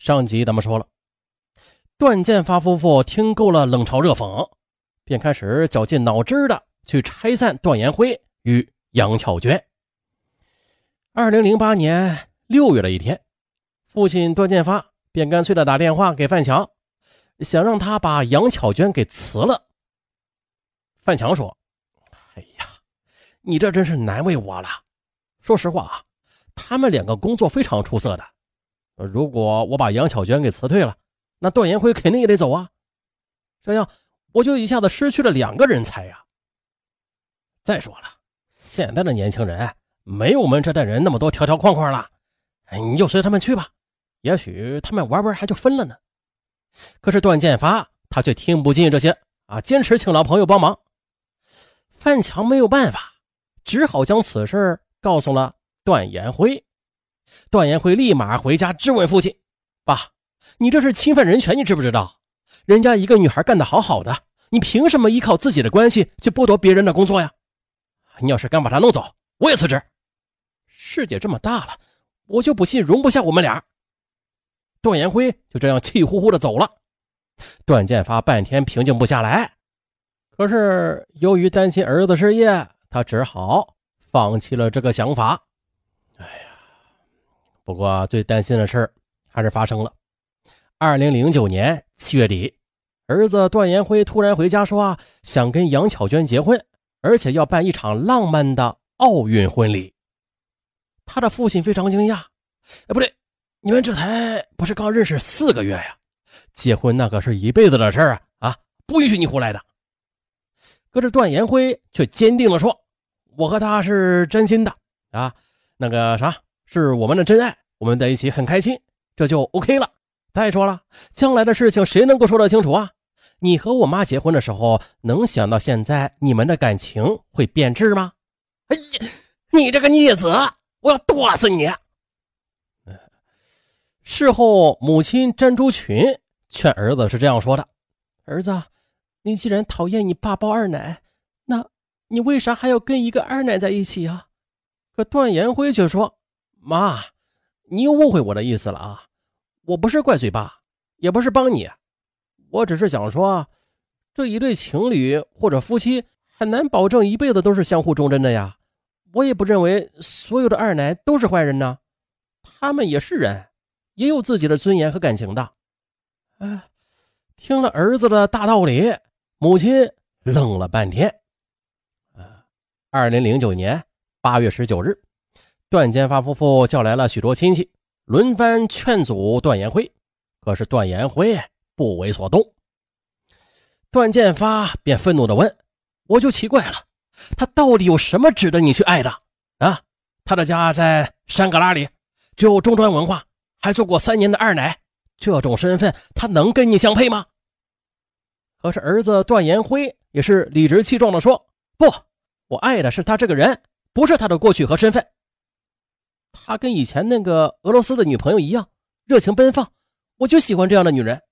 上集咱们说了，段建发夫妇听够了冷嘲热讽，便开始绞尽脑汁的去拆散段延辉与杨巧娟。二零零八年六月的一天，父亲段建发便干脆的打电话给范强，想让他把杨巧娟给辞了。范强说：“哎呀，你这真是难为我了。说实话啊，他们两个工作非常出色的。如果我把杨巧娟给辞退了，那段延辉肯定也得走啊。这样我就一下子失去了两个人才呀。再说了，现在的年轻人……”没有我们这代人那么多条条框框了，你就随他们去吧，也许他们玩玩还就分了呢。可是段建发他却听不进这些啊，坚持请老朋友帮忙。范强没有办法，只好将此事告诉了段延辉。段延辉立马回家质问父亲：“爸，你这是侵犯人权，你知不知道？人家一个女孩干得好好的，你凭什么依靠自己的关系去剥夺别人的工作呀？你要是敢把她弄走，我也辞职。”世界这么大了，我就不信容不下我们俩。段延辉就这样气呼呼的走了。段建发半天平静不下来，可是由于担心儿子失业，他只好放弃了这个想法。不过最担心的事还是发生了。二零零九年七月底，儿子段延辉突然回家说啊，想跟杨巧娟结婚，而且要办一场浪漫的奥运婚礼。他的父亲非常惊讶，哎，不对，你们这才不是刚认识四个月呀？结婚那可是一辈子的事儿啊！啊，不允许你胡来的。可是段延辉却坚定地说：“我和他是真心的啊，那个啥，是我们的真爱，我们在一起很开心，这就 OK 了。再说了，将来的事情谁能够说得清楚啊？你和我妈结婚的时候，能想到现在你们的感情会变质吗？哎呀，你这个逆子！”我要剁死你！事后，母亲詹珠群劝儿子是这样说的：“儿子，你既然讨厌你爸包二奶，那你为啥还要跟一个二奶在一起啊？”可段延辉却说：“妈，你又误会我的意思了啊！我不是怪罪爸，也不是帮你，我只是想说，这一对情侣或者夫妻很难保证一辈子都是相互忠贞的呀。”我也不认为所有的二奶都是坏人呢，他们也是人，也有自己的尊严和感情的。哎，听了儿子的大道理，母亲愣了半天。啊，二零零九年八月十九日，段建发夫妇叫来了许多亲戚，轮番劝阻段延辉，可是段延辉不为所动。段建发便愤怒地问：“我就奇怪了。”他到底有什么值得你去爱的啊？他的家在山旮旯里，只有中专文化，还做过三年的二奶，这种身份他能跟你相配吗？可是儿子段延辉也是理直气壮地说：“不，我爱的是他这个人，不是他的过去和身份。他跟以前那个俄罗斯的女朋友一样，热情奔放，我就喜欢这样的女人。”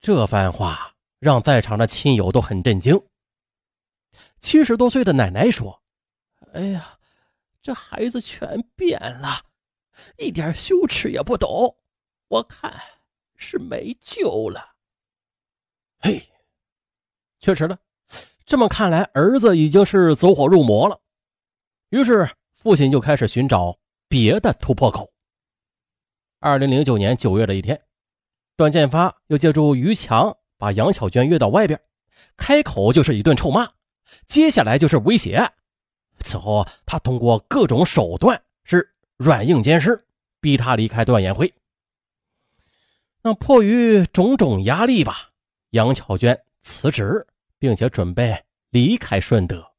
这番话让在场的亲友都很震惊。七十多岁的奶奶说：“哎呀，这孩子全变了，一点羞耻也不懂，我看是没救了。”嘿，确实的，这么看来，儿子已经是走火入魔了。于是，父亲就开始寻找别的突破口。二零零九年九月的一天，段建发又借助于强把杨巧娟约到外边，开口就是一顿臭骂。接下来就是威胁。此后，他通过各种手段是软硬兼施，逼他离开段延辉。那迫于种种压力吧，杨巧娟辞职，并且准备离开顺德。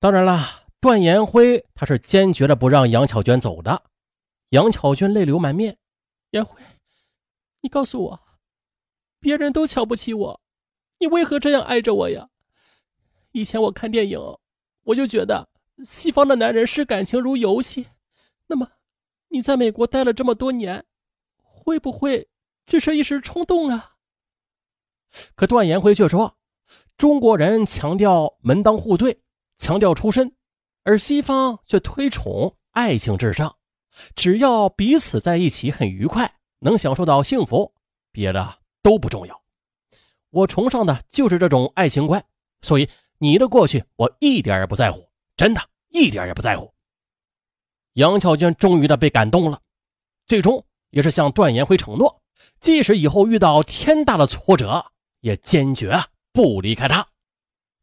当然了，段延辉他是坚决的不让杨巧娟走的。杨巧娟泪流满面：“延辉，你告诉我，别人都瞧不起我，你为何这样爱着我呀？”以前我看电影，我就觉得西方的男人视感情如游戏。那么，你在美国待了这么多年，会不会只是一时冲动啊？可段延辉却说，中国人强调门当户对，强调出身，而西方却推崇爱情至上，只要彼此在一起很愉快，能享受到幸福，别的都不重要。我崇尚的就是这种爱情观，所以你的过去我一点也不在乎，真的一点也不在乎。杨巧娟终于的被感动了，最终也是向段延辉承诺，即使以后遇到天大的挫折，也坚决不离开他。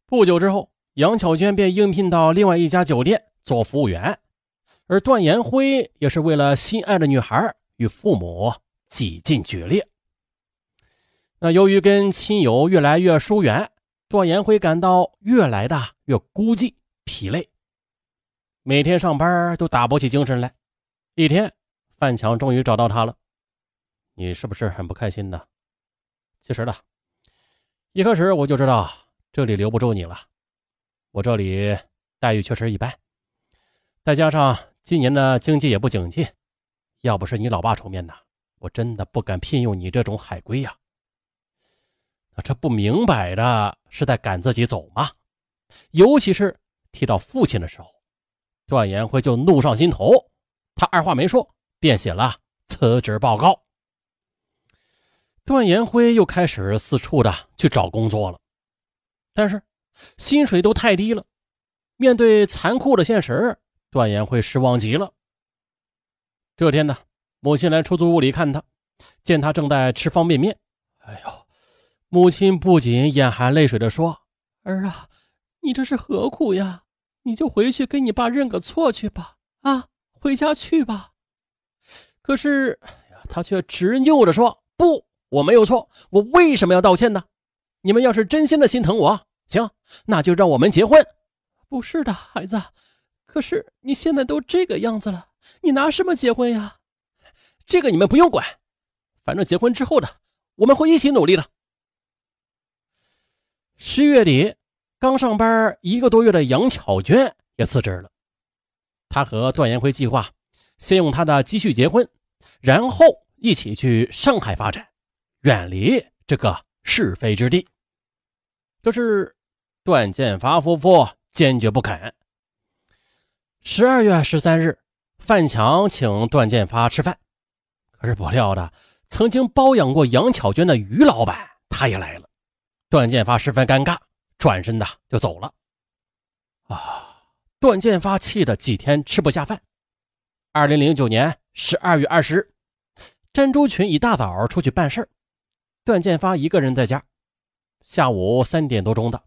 不久之后，杨巧娟便应聘到另外一家酒店做服务员，而段延辉也是为了心爱的女孩与父母几近决裂。那由于跟亲友越来越疏远，段延辉感到越来的越孤寂疲累，每天上班都打不起精神来。一天，范强终于找到他了：“你是不是很不开心呢？”其实呢，一开始我就知道这里留不住你了。我这里待遇确实一般，再加上今年的经济也不景气，要不是你老爸出面呢，我真的不敢聘用你这种海归呀。那这不明摆着是在赶自己走吗？尤其是提到父亲的时候，段延辉就怒上心头。他二话没说，便写了辞职报告。段延辉又开始四处的去找工作了，但是薪水都太低了。面对残酷的现实，段延辉失望极了。这天呢，母亲来出租屋里看他，见他正在吃方便面，哎呦！母亲不仅眼含泪水地说：“儿啊，你这是何苦呀？你就回去跟你爸认个错去吧！啊，回家去吧。”可是，他却执拗地说：“不，我没有错，我为什么要道歉呢？你们要是真心的心疼我，行，那就让我们结婚。”“不是的，孩子，可是你现在都这个样子了，你拿什么结婚呀？这个你们不用管，反正结婚之后的，我们会一起努力的。”十月底，刚上班一个多月的杨巧娟也辞职了。她和段延辉计划，先用她的积蓄结婚，然后一起去上海发展，远离这个是非之地。可是段建发夫妇坚决不肯。十二月十三日，范强请段建发吃饭，可是不料的，曾经包养过杨巧娟的于老板他也来了。段建发十分尴尬，转身的就走了。啊！段建发气得几天吃不下饭。二零零九年十二月二十日，珍珠群一大早出去办事段建发一个人在家。下午三点多钟的，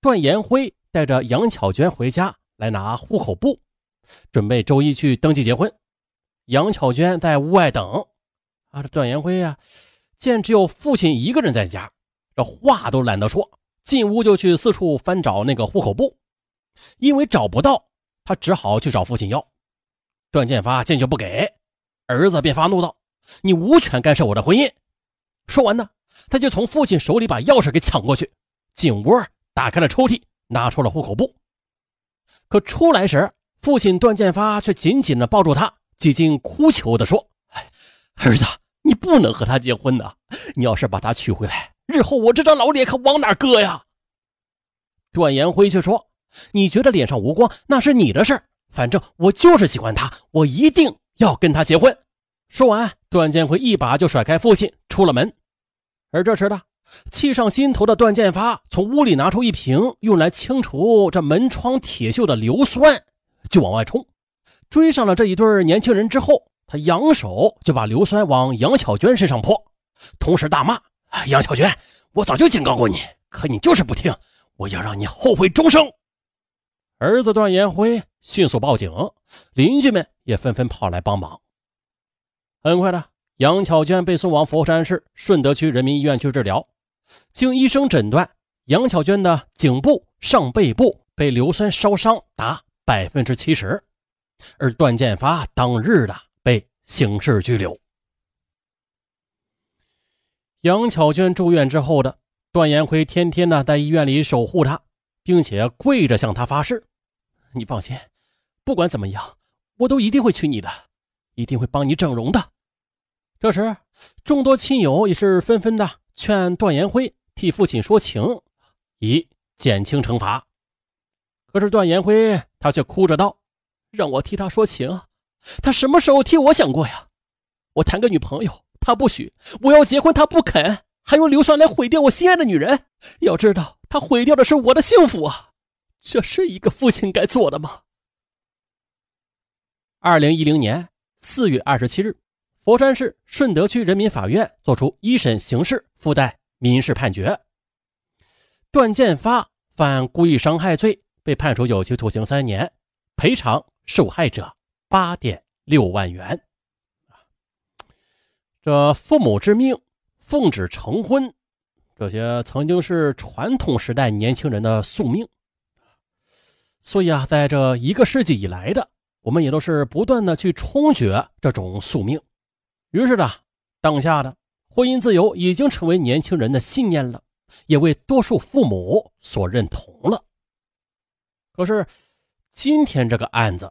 段延辉带着杨巧娟回家来拿户口簿，准备周一去登记结婚。杨巧娟在屋外等。啊，这段延辉呀，见只有父亲一个人在家。这话都懒得说，进屋就去四处翻找那个户口簿，因为找不到，他只好去找父亲要。段建发坚决不给，儿子便发怒道：“你无权干涉我的婚姻！”说完呢，他就从父亲手里把钥匙给抢过去，进屋打开了抽屉，拿出了户口簿。可出来时，父亲段建发却紧紧地抱住他，几近哭求地说：“儿子，你不能和他结婚呐！你要是把他娶回来……”日后我这张老脸可往哪搁呀？段延辉却说：“你觉得脸上无光，那是你的事儿。反正我就是喜欢他，我一定要跟他结婚。”说完，段建辉一把就甩开父亲，出了门。而这时的气上心头的段建发从屋里拿出一瓶用来清除这门窗铁锈的硫酸，就往外冲。追上了这一对年轻人之后，他扬手就把硫酸往杨小娟身上泼，同时大骂。杨小娟，我早就警告过你，可你就是不听，我要让你后悔终生。儿子段延辉迅速报警，邻居们也纷纷跑来帮忙。很快的，杨巧娟被送往佛山市顺德区人民医院去治疗。经医生诊断，杨巧娟的颈部上背部被硫酸烧伤达百分之七十，而段建发当日的被刑事拘留。杨巧娟住院之后的段延辉天天呢在医院里守护她，并且跪着向她发誓：“你放心，不管怎么样，我都一定会娶你的，一定会帮你整容的。”这时，众多亲友也是纷纷的劝段延辉替父亲说情，以减轻惩罚。可是段延辉他却哭着道：“让我替他说情，他什么时候替我想过呀？我谈个女朋友，他不许；我要结婚，他不肯，还用硫酸来毁掉我心爱的女人。要知道，他毁掉的是我的幸福啊！这是一个父亲该做的吗？二零一零年四月二十七日，佛山市顺德区人民法院作出一审刑事附带民事判决。段建发犯故意伤害罪，被判处有期徒刑三年，赔偿受害者八点六万元。这父母之命，奉旨成婚，这些曾经是传统时代年轻人的宿命。所以啊，在这一个世纪以来的。我们也都是不断的去冲决这种宿命，于是呢，当下的婚姻自由已经成为年轻人的信念了，也为多数父母所认同了。可是，今天这个案子，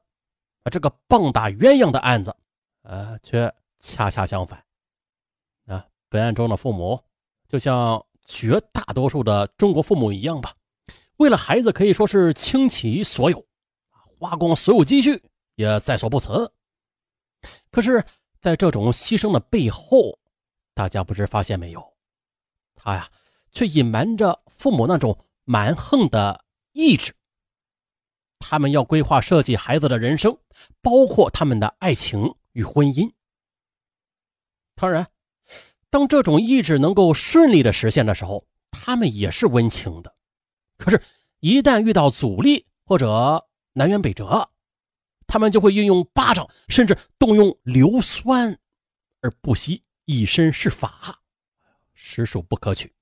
啊，这个棒打鸳鸯的案子，呃，却恰恰相反。啊，本案中的父母，就像绝大多数的中国父母一样吧，为了孩子可以说是倾其所有，花光所有积蓄。也在所不辞。可是，在这种牺牲的背后，大家不知发现没有，他呀，却隐瞒着父母那种蛮横的意志。他们要规划设计孩子的人生，包括他们的爱情与婚姻。当然，当这种意志能够顺利的实现的时候，他们也是温情的。可是，一旦遇到阻力或者南辕北辙，他们就会运用巴掌，甚至动用硫酸，而不惜以身试法，实属不可取。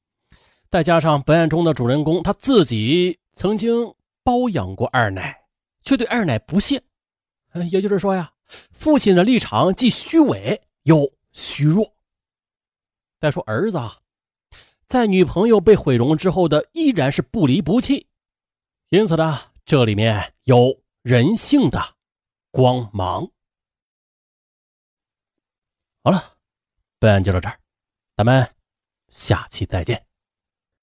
再加上本案中的主人公他自己曾经包养过二奶，却对二奶不屑，也就是说呀，父亲的立场既虚伪又虚弱。再说儿子啊，在女朋友被毁容之后的依然是不离不弃，因此呢，这里面有人性的。光芒。好了，本案就到这儿，咱们下期再见。